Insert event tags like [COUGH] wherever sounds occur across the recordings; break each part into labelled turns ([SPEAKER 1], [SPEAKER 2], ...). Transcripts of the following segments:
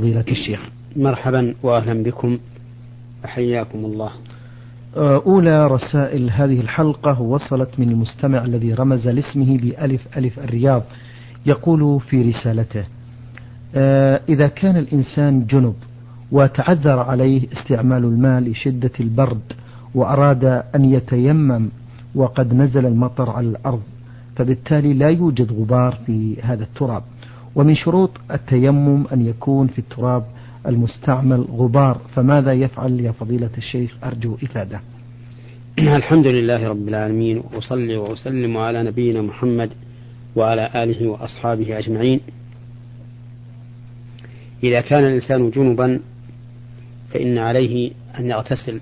[SPEAKER 1] فضيلة الشيخ
[SPEAKER 2] مرحبا وأهلا بكم. حياكم الله.
[SPEAKER 1] أولى رسائل هذه الحلقة وصلت من المستمع الذي رمز لاسمه بألف ألف الرياض يقول في رسالته إذا كان الإنسان جنب وتعذر عليه استعمال الماء لشدة البرد وأراد أن يتيمم وقد نزل المطر على الأرض فبالتالي لا يوجد غبار في هذا التراب. ومن شروط التيمم أن يكون في التراب المستعمل غبار فماذا يفعل يا فضيلة الشيخ؟ أرجو إفادة. [CLEARS THROAT]
[SPEAKER 2] الحمد لله رب العالمين وأصلي وأسلم على نبينا محمد وعلى آله وأصحابه أجمعين. إذا كان الإنسان جنبا فإن عليه أن يغتسل.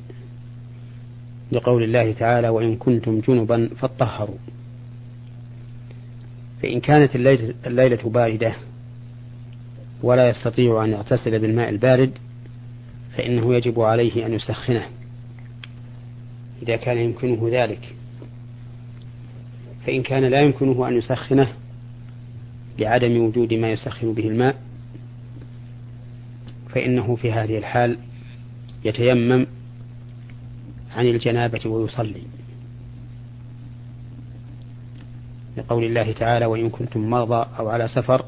[SPEAKER 2] لقول الله تعالى وإن كنتم جنبا فاطهروا. فإن كانت الليلة, باردة ولا يستطيع أن يغتسل بالماء البارد فإنه يجب عليه أن يسخنه. إذا كان يمكنه ذلك. فإن كان لا يمكنه أن يسخنه لعدم وجود ما يسخن به الماء فإنه في هذه الحال يتيمم عن الجنابة ويصلي. لقول الله تعالى وإن كنتم مرضى أو على سفر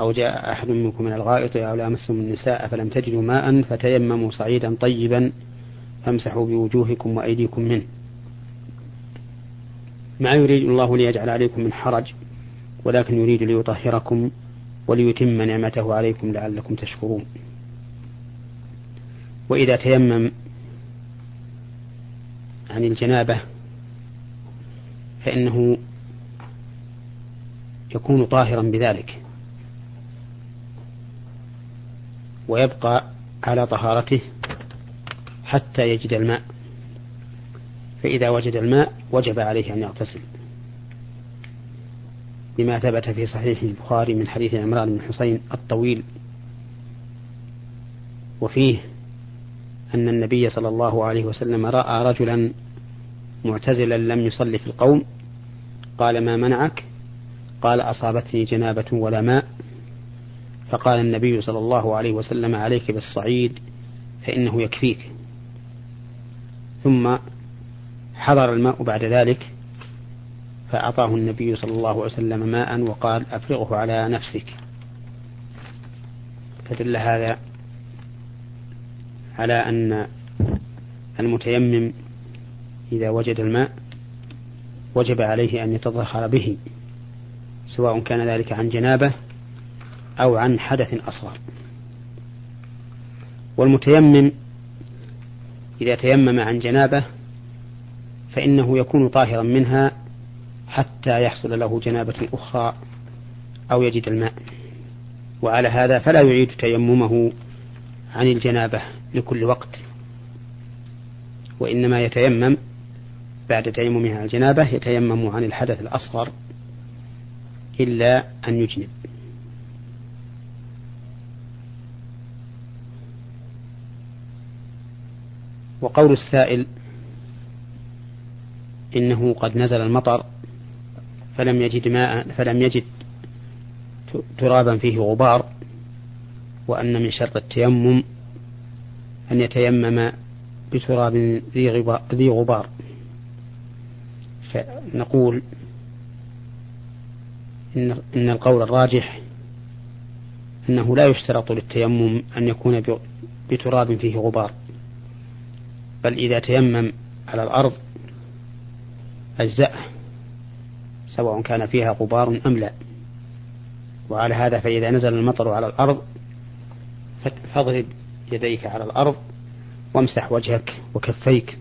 [SPEAKER 2] أو جاء أحد منكم من الغائط أو لامستم النساء فلم تجدوا ماء فتيمموا صعيدا طيبا فامسحوا بوجوهكم وأيديكم منه. ما يريد الله ليجعل عليكم من حرج ولكن يريد ليطهركم وليتم نعمته عليكم لعلكم تشكرون. وإذا تيمم عن الجنابة فإنه يكون طاهرا بذلك. ويبقى على طهارته حتى يجد الماء. فإذا وجد الماء وجب عليه أن يغتسل. لما ثبت في صحيح البخاري من حديث عمران بن حسين الطويل. وفيه أن النبي صلى الله عليه وسلم رأى رجلا معتزلا لم يصلي في القوم. قال ما منعك قال أصابتني جنابة ولا ماء فقال النبي صلى الله عليه وسلم عليك بالصعيد فإنه يكفيك. ثم حضر الماء بعد ذلك فأعطاه النبي صلى الله عليه وسلم ماء وقال أفرغه على نفسك. فدل هذا على أن المتيمم إذا وجد الماء وجب عليه أن يتطهر به. سواء كان ذلك عن جنابة أو عن حدث أصغر. والمتيمم إذا تيمم عن جنابة فإنه يكون طاهرا منها حتى يحصل له جنابة أخرى أو يجد الماء. وعلى هذا فلا يعيد تيممه عن الجنابة لكل وقت. وإنما يتيمم بعد تيممه عن الجنابة يتيمم عن الحدث الأصغر إلا أن يجنب. وقول السائل إنه قد نزل المطر فلم يجد ماء فلم يجد ترابا فيه غبار وأن من شرط التيمم أن يتيمم بتراب ذي غبار فنقول إن, إن القول الراجح أنه لا يشترط للتيمم أن يكون بتراب فيه غبار بل إذا تيمم على الأرض أجزأه سواء كان فيها غبار أم لا. وعلى هذا فإذا نزل المطر على الأرض فاضرب يديك على الأرض وامسح وجهك وكفيك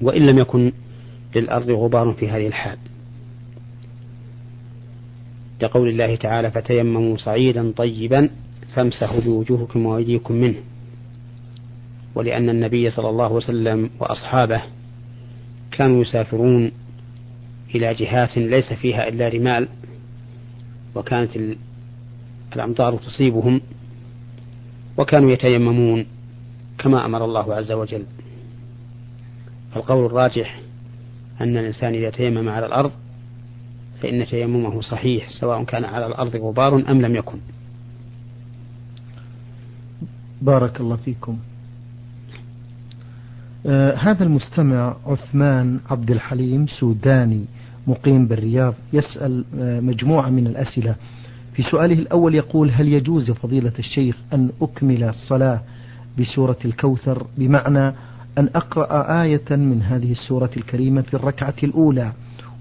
[SPEAKER 2] وإن لم يكن للأرض غبار في هذه الحال. لقول الله تعالى فتيمموا صعيدا طيبا فامسحوا بوجوهكم وأيديكم منه. ولأن النبي صلى الله عليه وسلم وأصحابه كانوا يسافرون إلى جهات ليس فيها إلا رمال وكانت الأمطار تصيبهم وكانوا يتيممون كما أمر الله عز وجل. فالقول الراجح أن الإنسان إذا تيمم على الأرض فإن تيممه صحيح سواء كان على الأرض غبار أم لم يكن.
[SPEAKER 1] بارك الله فيكم. آه هذا المستمع عثمان عبد الحليم سوداني مقيم بالرياض يسأل آه مجموعة من الأسئلة. في سؤاله الأول يقول هل يجوز فضيلة الشيخ أن أكمل الصلاة بسورة الكوثر؟ بمعنى أن أقرأ آية من هذه السورة الكريمة في الركعة الأولى.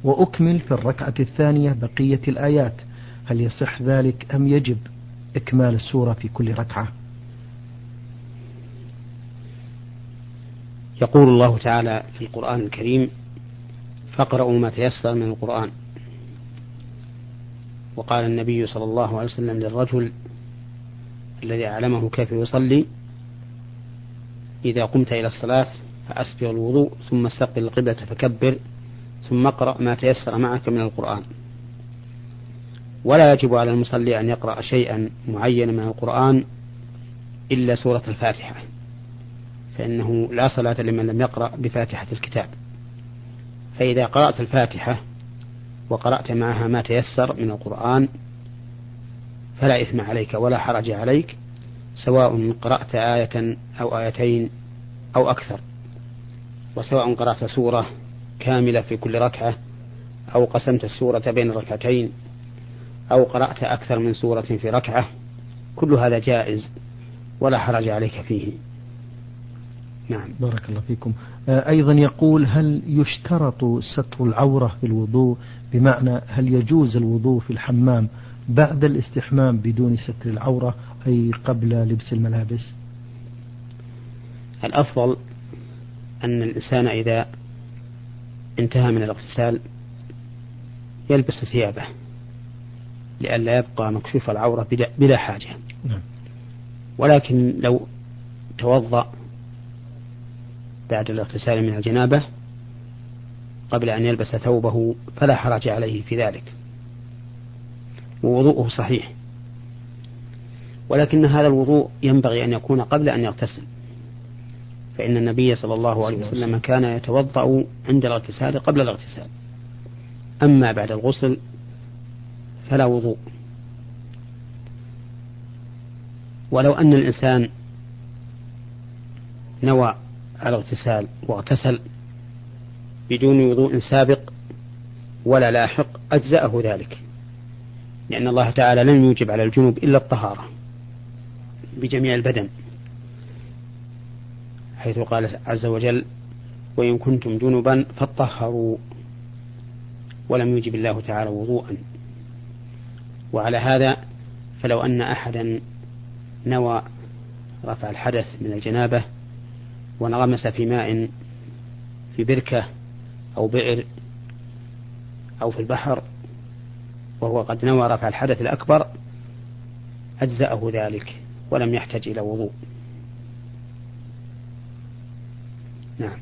[SPEAKER 1] وأكمل في الركعة الثانية بقية الآيات. هل يصح ذلك أم يجب؟ إكمال السورة في كل ركعة.
[SPEAKER 2] يقول الله تعالى في القرآن الكريم فاقرأوا ما تيسر من القرآن. وقال النبي صلى الله عليه وسلم للرجل الذي أعلمه كيف يصلي إذا قمت إلى الصلاة فأسبغ الوضوء ثم استقبل القبلة فكبر ثم اقرأ ما تيسر معك من القرآن. ولا يجب على المصلي أن يقرأ شيئا معينا من القرآن إلا سورة الفاتحة فإنه لا صلاة لمن لم يقرأ بفاتحة الكتاب. فإذا قرأت الفاتحة وقرأت معها ما تيسر من القرآن فلا إثم عليك ولا حرج عليك سواء قرأت آية أو آيتين أو أكثر. وسواء قرأت سورة كاملة في كل ركعة أو قسمت السورة بين ركعتين أو قرأت أكثر من سورة في ركعة كل هذا جائز ولا حرج عليك فيه.
[SPEAKER 1] نعم. بارك الله فيكم. آه، أيضا يقول هل يشترط ستر العورة في الوضوء؟ بمعنى هل يجوز الوضوء في الحمام بعد الاستحمام بدون ستر العورة أي قبل لبس الملابس؟
[SPEAKER 2] الأفضل أن الإنسان إذا انتهى من الاغتسال يلبس ثيابه لئلا يبقى مكشوف العورة بلا حاجة. نعم. ولكن لو توضأ بعد الاغتسال من الجنابة قبل أن يلبس ثوبه فلا حرج عليه في ذلك. ووضوءه صحيح. ولكن هذا الوضوء ينبغي أن يكون قبل أن يغتسل. فإن النبي صلى الله عليه وسلم كان يتوضأ عند الاغتسال قبل الاغتسال. أما بعد الغسل فلا وضوء. ولو أن الإنسان نوى الاغتسال واغتسل بدون وضوء سابق ولا لاحق أجزأه ذلك. لأن الله تعالى لم يوجب على الجنوب إلا الطهارة بجميع البدن. حيث قال عز وجل وإن كنتم جنبا فطهروا ولم يوجب الله تعالى وضوءا. وعلى هذا فلو أن أحدا نوى رفع الحدث من الجنابة وانغمس في ماء في بركة أو بئر أو في البحر وهو قد نوى رفع الحدث الأكبر أجزأه ذلك ولم يحتج إلى وضوء.
[SPEAKER 1] نعم.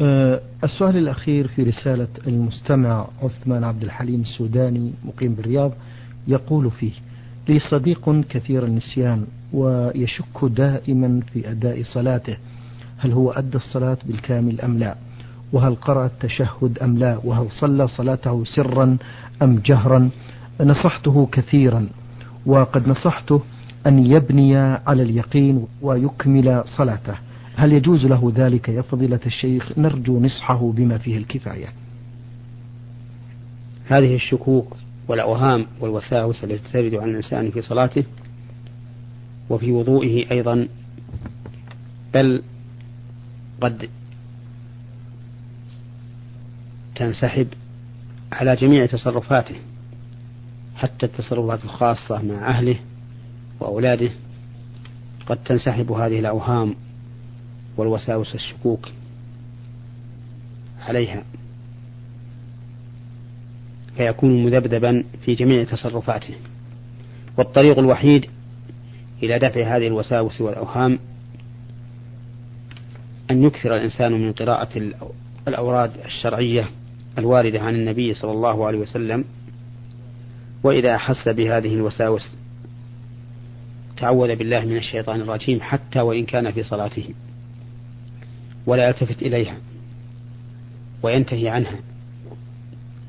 [SPEAKER 1] أه السؤال الأخير في رسالة المستمع عثمان عبد الحليم السوداني مقيم بالرياض يقول فيه لي صديق كثير النسيان ويشك دائما في أداء صلاته. هل هو أدى الصلاة بالكامل أم لا؟ وهل قرأ التشهد أم لا؟ وهل صلى صلاته سرا أم جهرا؟ نصحته كثيرا وقد نصحته أن يبني على اليقين ويكمل صلاته. هل يجوز له ذلك يا فضيلة الشيخ؟ نرجو نصحه بما فيه الكفاية.
[SPEAKER 2] هذه الشكوك والأوهام والوساوس التي ترد على الإنسان في صلاته وفي وضوئه أيضا بل قد تنسحب على جميع تصرفاته حتى التصرفات الخاصة مع أهله وأولاده قد تنسحب هذه الأوهام والوساوس الشكوك عليها. فيكون مذبذبا في جميع تصرفاته. والطريق الوحيد إلى دفع هذه الوساوس والأوهام أن يكثر الإنسان من قراءة الأوراد الشرعية الواردة عن النبي صلى الله عليه وسلم. وإذا أحس بهذه الوساوس تعوذ بالله من الشيطان الرجيم حتى وإن كان في صلاته. ولا يلتفت إليها وينتهي عنها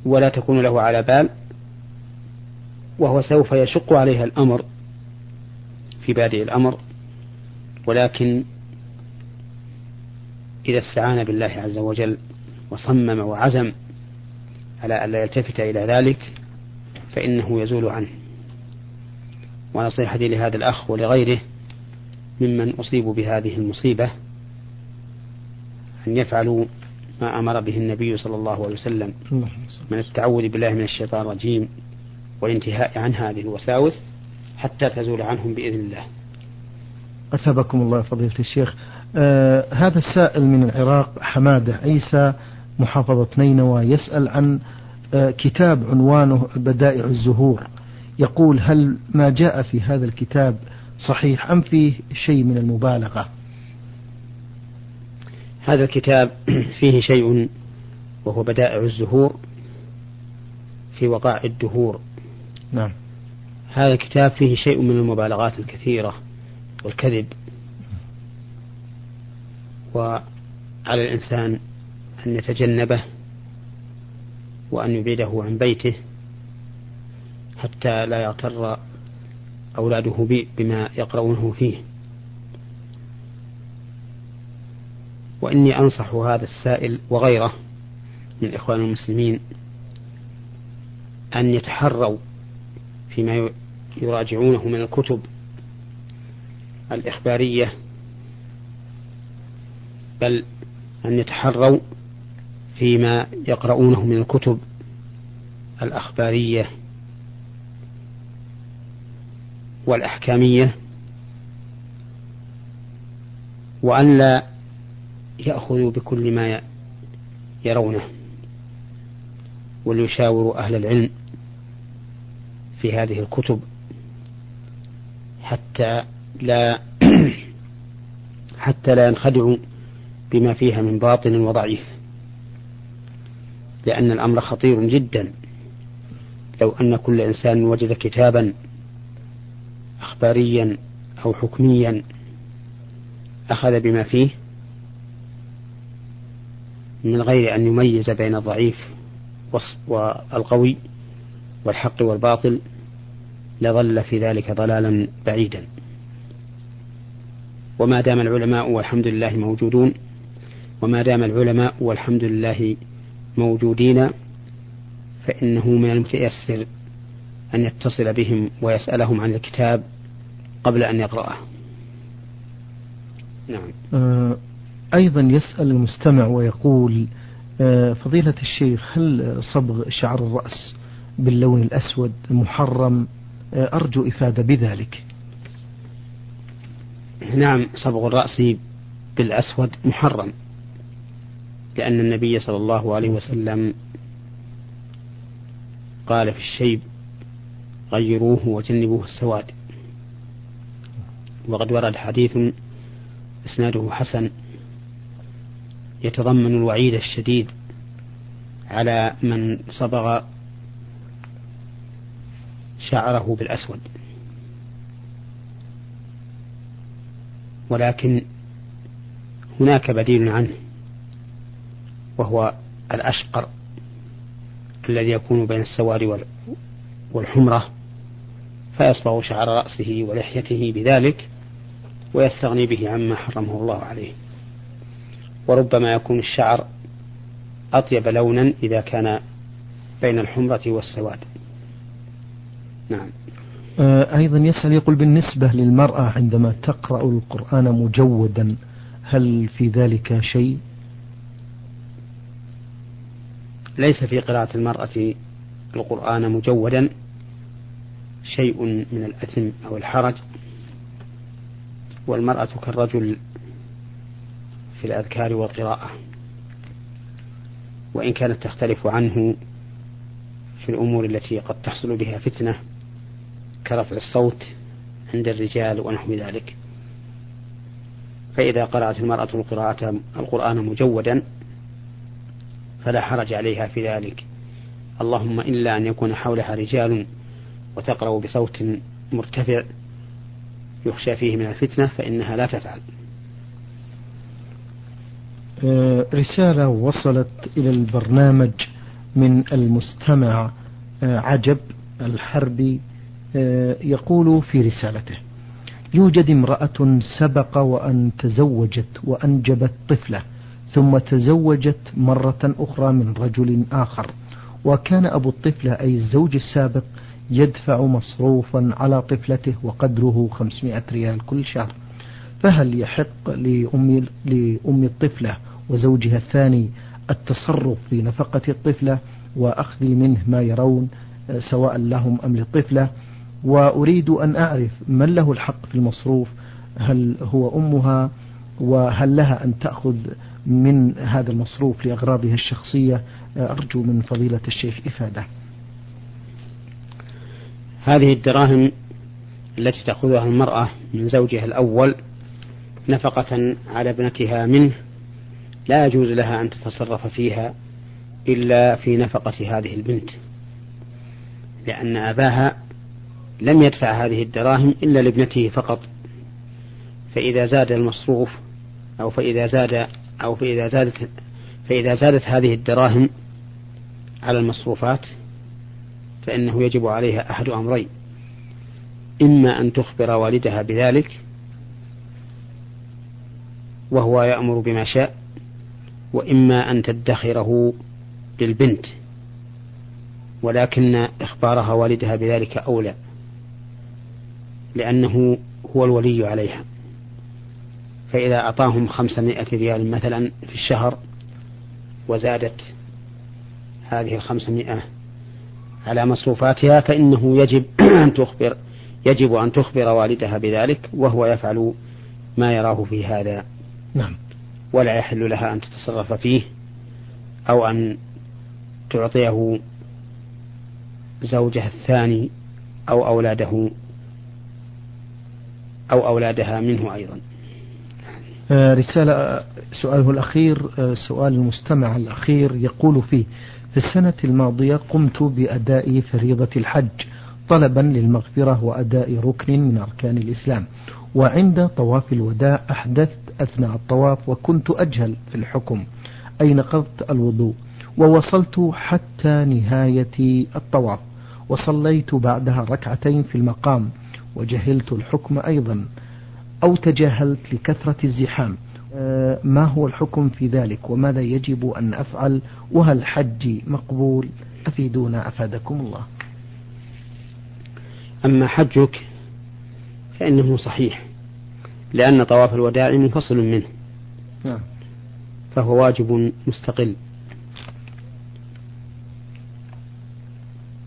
[SPEAKER 2] ولا تكون له على بال وهو سوف يشق عليها الأمر في بادئ الأمر ولكن إذا استعان بالله عز وجل وصمم وعزم على ألا يلتفت إلى ذلك فإنه يزول عنه ونصيحتي لهذا الأخ ولغيره ممن أصيبوا بهذه المصيبة أن يفعلوا ما أمر به النبي صلى الله عليه وسلم. من التعوذ بالله من الشيطان الرجيم والانتهاء عن هذه الوساوس حتى تزول عنهم بإذن الله.
[SPEAKER 1] أثابكم الله فضيلة الشيخ. آه هذا السائل من العراق حمادة عيسى محافظة نينوى يسأل عن آه كتاب عنوانه بدائع الزهور. يقول هل ما جاء في هذا الكتاب صحيح أم فيه شيء من المبالغة؟
[SPEAKER 2] هذا الكتاب [CLEARS THROAT] فيه شيء وهو بدائع الزهور في وقائع الدهور.
[SPEAKER 1] نعم.
[SPEAKER 2] هذا الكتاب فيه شيء من المبالغات الكثيرة والكذب. وعلى الإنسان أن يتجنبه وأن يبعده عن بيته حتى لا يغتر أولاده بما يقرؤونه فيه. وإني أنصح هذا السائل وغيره من إخوان المسلمين أن يتحروا فيما يراجعونه من الكتب الإخبارية بل أن يتحروا فيما يقرؤونه من الكتب الأخبارية والأحكامية وأن لا يأخذوا بكل ما يرونه وليشاوروا أهل العلم في هذه الكتب حتى لا [CLEARS THROAT] حتى لا ينخدعوا بما فيها من باطل وضعيف. لأن الأمر خطير جدا. لو أن كل إنسان وجد كتابا أخباريا أو حكميا أخذ بما فيه من غير أن يميز بين الضعيف والقوي والحق والباطل لظل في ذلك ضلالا بعيدا. وما دام العلماء والحمد لله موجودون وما دام العلماء والحمد لله موجودين فإنه من المتيسر أن يتصل بهم ويسألهم عن الكتاب قبل أن يقرأه.
[SPEAKER 1] نعم. آه أيضا يسأل المستمع ويقول آه فضيلة الشيخ هل صبغ شعر الرأس باللون الأسود محرم؟ آه أرجو إفادة بذلك.
[SPEAKER 2] نعم صبغ الرأس بالأسود محرم لأن النبي صلى الله عليه وسلم قال في الشيب غيروه وجنبوه السواد. وقد ورد حديث إسناده حسن. يتضمن الوعيد الشديد على من صبغ شعره بالأسود. ولكن هناك بديل عنه وهو الأشقر الذي يكون بين السواد والحمرة فيصبغ شعر رأسه ولحيته بذلك ويستغني به عما حرمه الله عليه. وربما يكون الشعر أطيب لونا إذا كان بين الحمرة والسواد. نعم.
[SPEAKER 1] آه، أيضا يسأل يقول بالنسبة للمرأة عندما تقرأ القرآن مجودا هل في ذلك شيء؟
[SPEAKER 2] ليس في قراءة المرأة القرآن مجودا شيء من الأثم أو الحرج والمرأة كالرجل في الأذكار والقراءة وإن كانت تختلف عنه في الأمور التي قد تحصل بها فتنة كرفع الصوت عند الرجال ونحو ذلك. فإذا قرأت المرأة القراءة القرآن مجودا فلا حرج عليها في ذلك. اللهم إلا أن يكون حولها رجال وتقرأ بصوت مرتفع يخشى فيه من الفتنة فإنها لا تفعل.
[SPEAKER 1] رسالة وصلت إلى البرنامج من المستمع آه، عجب الحربي آه، يقول في رسالته يوجد امرأة سبق وأن تزوجت وأنجبت طفلة ثم تزوجت مرة أخرى من رجل آخر وكان أبو الطفلة أي الزوج السابق يدفع مصروفا على طفلته وقدره 500 ريال كل شهر. فهل يحق لأم, لأم الطفلة وزوجها الثاني التصرف في نفقة الطفلة وأخذ منه ما يرون سواء لهم أم للطفلة؟ وأريد أن أعرف من له الحق في المصروف هل هو أمها؟ وهل لها أن تأخذ من هذا المصروف لأغراضها الشخصية؟ أرجو من فضيلة الشيخ إفادة.
[SPEAKER 2] هذه الدراهم التي تأخذها المرأة من زوجها الأول نفقة على ابنتها منه لا يجوز لها أن تتصرف فيها إلا في نفقة هذه البنت لأن أباها لم يدفع هذه الدراهم إلا لابنته فقط فإذا زاد المصروف أو فإذا زاد أو فإذا زادت فإذا زادت هذه الدراهم على المصروفات فإنه يجب عليها أحد أمرين إما أن تخبر والدها بذلك وهو يأمر بما شاء وإما أن تدخره للبنت ولكن إخبارها والدها بذلك أولى لأنه هو الولي عليها. فإذا أعطاهم خمسمائة ريال مثلا في الشهر وزادت هذه الخمسمائة على مصروفاتها فإنه يجب [CLEARS THROAT] أن تخبر يجب أن تخبر والدها بذلك وهو يفعل ما يراه في هذا
[SPEAKER 1] نعم.
[SPEAKER 2] ولا يحل لها أن تتصرف فيه أو أن تعطيه زوجها الثاني أو أولاده أو أولادها منه أيضا.
[SPEAKER 1] آه، رسالة سؤاله الأخير آه، سؤال المستمع الأخير يقول فيه في السنة الماضية قمت بأداء فريضة الحج طلبا للمغفرة وأداء ركن من أركان الإسلام وعند طواف الوداع أحدثت أثناء الطواف وكنت أجهل في الحكم أي نقضت الوضوء ووصلت حتى نهاية الطواف وصليت بعدها ركعتين في المقام وجهلت الحكم أيضا أو تجاهلت لكثرة الزحام. آه، ما هو الحكم في ذلك؟ وماذا يجب أن أفعل؟ وهل حجي مقبول؟ أفيدونا أفادكم الله.
[SPEAKER 2] أما حجك فإنه صحيح. لأن طواف الوداع منفصل منه.
[SPEAKER 1] نعم.
[SPEAKER 2] فهو واجب مستقل.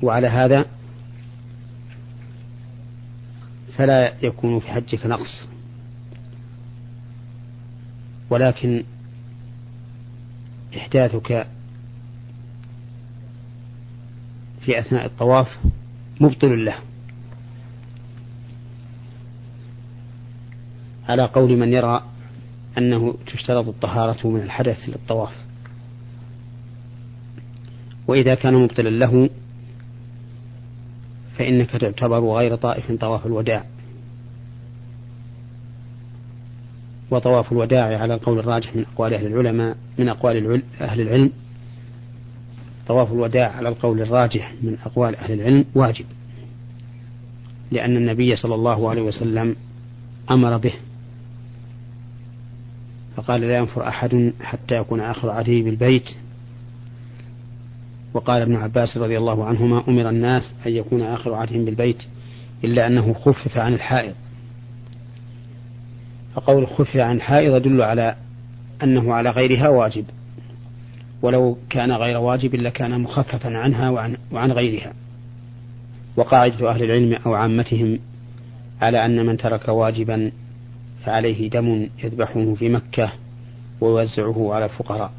[SPEAKER 2] وعلى هذا فلا يكون في حجك نقص. ولكن إحداثك في أثناء الطواف مبطل له. على قول من يرى أنه تشترط الطهارة من الحدث للطواف. وإذا كان مبطلا له فإنك تعتبر غير طائف طواف الوداع. وطواف الوداع على القول الراجح من أقوال أهل العلماء من أقوال أهل العلم. طواف الوداع على القول الراجح من أقوال أهل العلم واجب لأن النبي صلى الله عليه وسلم أمر به. فقال لا ينفر أحد حتى يكون آخر عهده بالبيت. وقال ابن عباس رضي الله عنهما أمر الناس أن يكون آخر عهدهم بالبيت إلا أنه خفف عن الحائض. فقول خفف عن الحائض يدل على أنه على غيرها واجب. ولو كان غير واجب لكان مخففا عنها وعن, وعن غيرها. وقاعدة أهل العلم أو عامتهم على أن من ترك واجبا فعليه دم يذبحه في مكة ويوزعه على الفقراء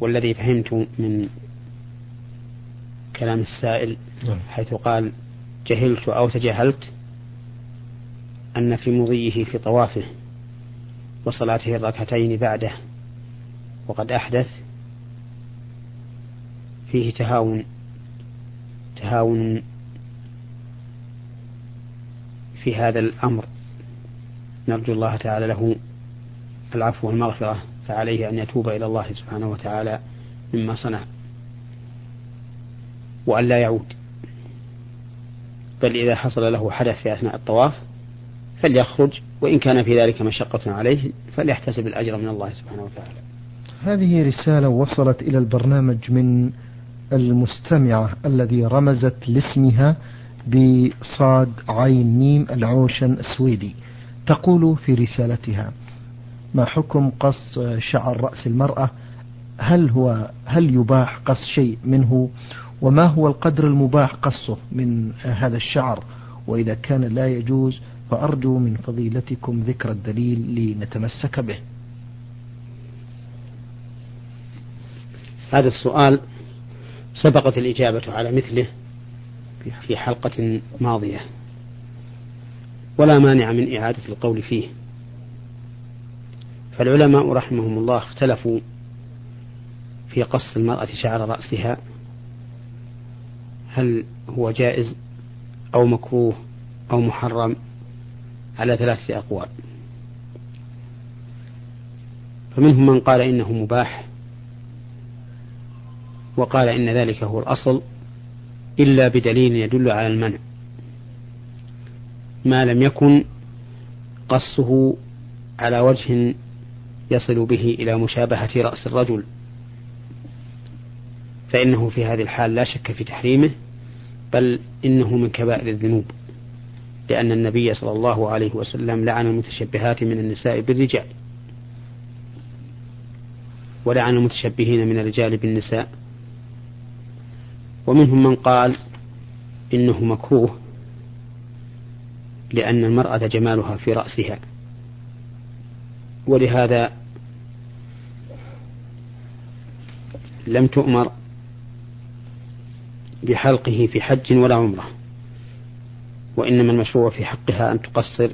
[SPEAKER 2] والذي فهمت من كلام السائل نعم. حيث قال جهلت أو تجاهلت أن في مضيه في طوافه وصلاته الركعتين بعده وقد أحدث فيه تهاون تهاون في هذا الأمر. نرجو الله تعالى له العفو والمغفرة فعليه أن يتوب إلى الله سبحانه وتعالى مما صنع. وأن لا يعود. بل إذا حصل له حدث في أثناء الطواف فليخرج وإن كان في ذلك مشقة عليه فليحتسب الأجر من الله سبحانه وتعالى.
[SPEAKER 1] هذه رسالة وصلت إلى البرنامج من المستمعة الذي رمزت لاسمها بصاد عين ميم العوشن السويدي. تقول في رسالتها ما حكم قص شعر رأس المرأة؟ هل هو هل يباح قص شيء منه؟ وما هو القدر المباح قصه من هذا الشعر؟ وإذا كان لا يجوز فأرجو من فضيلتكم ذكر الدليل لنتمسك به.
[SPEAKER 2] هذا السؤال سبقت الإجابة على مثله. في حلقة ماضية. ولا مانع من إعادة القول فيه. فالعلماء رحمهم الله اختلفوا في قص المرأة شعر رأسها. هل هو جائز أو مكروه أو محرم على ثلاثة أقوال. فمنهم من قال إنه مباح وقال إن ذلك هو الأصل. إلا بدليل يدل على المنع. ما لم يكن قصه على وجه يصل به إلى مشابهة رأس الرجل. فإنه في هذه الحال لا شك في تحريمه بل إنه من كبائر الذنوب لأن النبي صلى الله عليه وسلم لعن المتشبهات من النساء بالرجال. ولعن المتشبهين من الرجال بالنساء. ومنهم من قال إنه مكروه لأن المرأة جمالها في رأسها. ولهذا لم تؤمر بحلقه في حج ولا عمرة. وإنما المشروع في حقها أن تقصر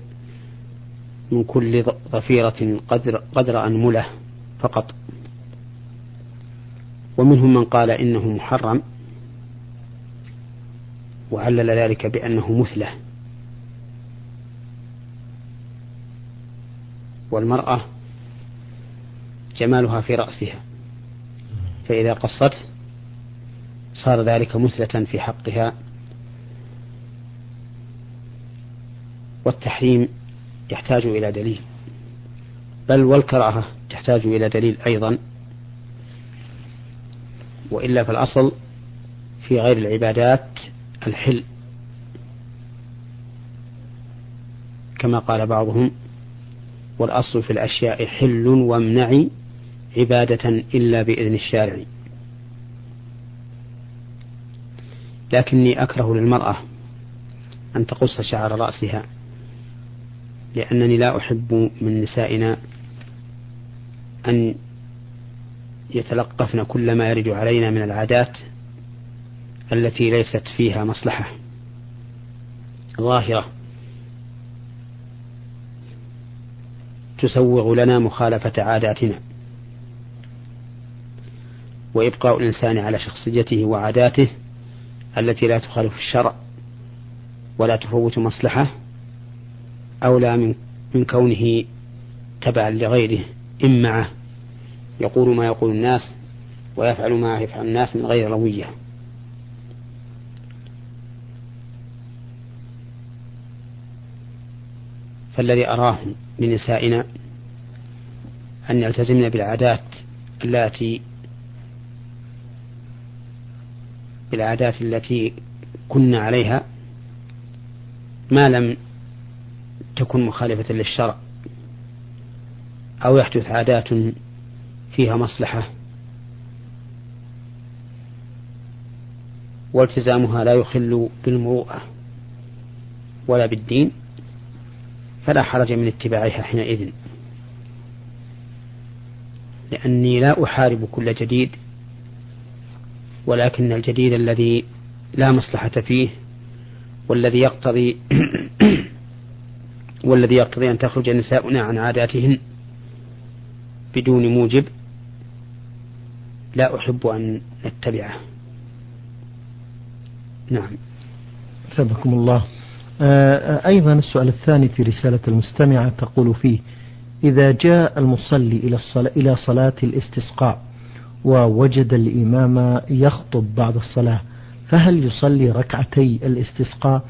[SPEAKER 2] من كل ظفيرة قدر, قدر أنملة فقط. ومنهم من قال إنه محرم. وعلل ذلك بأنه مثلة. والمرأة جمالها في رأسها. فإذا قصته صار ذلك مثلة في حقها. والتحريم يحتاج إلى دليل. بل والكراهة تحتاج إلى دليل أيضا. وإلا فالأصل في غير العبادات الحل. كما قال بعضهم والأصل في الأشياء حل وامنع عبادة إلا بإذن الشارع. لكني أكره للمرأة أن تقص شعر رأسها لأنني لا أحب من نسائنا أن يتلقفن كل ما يرد علينا من العادات التي ليست فيها مصلحة. ظاهرة. تسوغ لنا مخالفة عاداتنا. وإبقاء الإنسان على شخصيته وعاداته التي لا تخالف الشرع ولا تفوت مصلحة أولى من من كونه تبعا لغيره. إن معه. يقول ما يقول الناس ويفعل ما يفعل الناس من غير روية. فالذي أراه لنسائنا أن يلتزمن بالعادات التي بالعادات التي كنا عليها ما لم تكن مخالفة للشرع أو يحدث عادات فيها مصلحة والتزامها لا يخل بالمروءة ولا بالدين فلا حرج من اتباعها حينئذ. لأني لا أحارب كل جديد ولكن الجديد الذي لا مصلحة فيه والذي يقتضي [COUGHS] والذي يقتضي أن تخرج نساؤنا عن عاداتهن بدون موجب لا أحب أن نتبعه. نعم.
[SPEAKER 1] ثبكم الله. أيضا السؤال الثاني في رسالة المستمعة تقول فيه إذا جاء المصلي إلى الصلاة إلى صلاة الاستسقاء ووجد الإمام يخطب بعد الصلاة فهل يصلي ركعتي الاستسقاء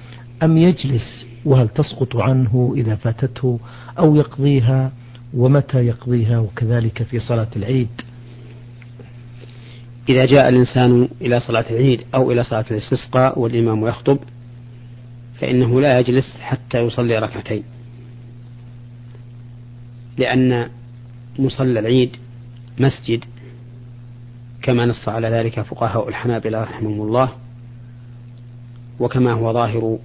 [SPEAKER 1] أم يجلس؟ وهل تسقط عنه إذا فاتته أو يقضيها؟ ومتى يقضيها؟ وكذلك في صلاة العيد.
[SPEAKER 2] إذا جاء الإنسان إلى صلاة العيد أو إلى صلاة الاستسقاء والإمام يخطب فإنه لا يجلس حتى يصلي ركعتين. لأن مصلى العيد مسجد كما نص على ذلك فقهاء الحنابلة رحمهم الله وكما هو ظاهر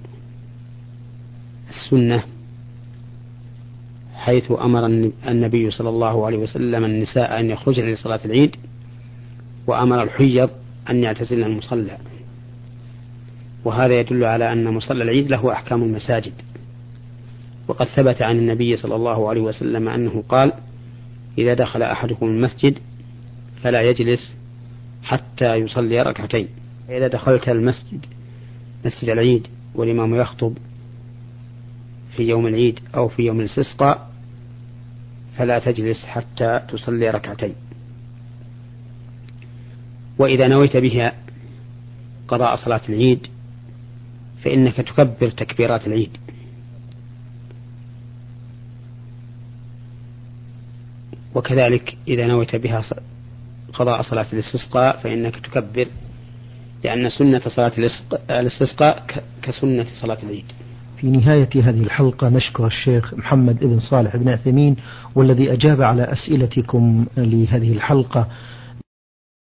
[SPEAKER 2] السنة حيث أمر النبي صلى الله عليه وسلم النساء أن يخرجن لصلاة العيد وأمر الحيض أن يعتزلن المصلى. وهذا يدل على أن مصلى العيد له أحكام المساجد. وقد ثبت عن النبي صلى الله عليه وسلم أنه قال إذا دخل أحدكم المسجد فلا يجلس حتى يصلي ركعتين. إذا دخلت المسجد مسجد العيد والإمام يخطب في يوم العيد أو في يوم الاستسقاء فلا تجلس حتى تصلي ركعتين. وإذا نويت بها قضاء صلاة العيد فإنك تكبر تكبيرات العيد. وكذلك إذا نويت بها قضاء صلاة الاستسقاء فإنك تكبر لأن سنة صلاة الاستسقاء كسنة صلاة العيد.
[SPEAKER 1] في نهاية هذه الحلقة نشكر الشيخ محمد بن صالح بن عثيمين والذي أجاب على أسئلتكم لهذه الحلقة.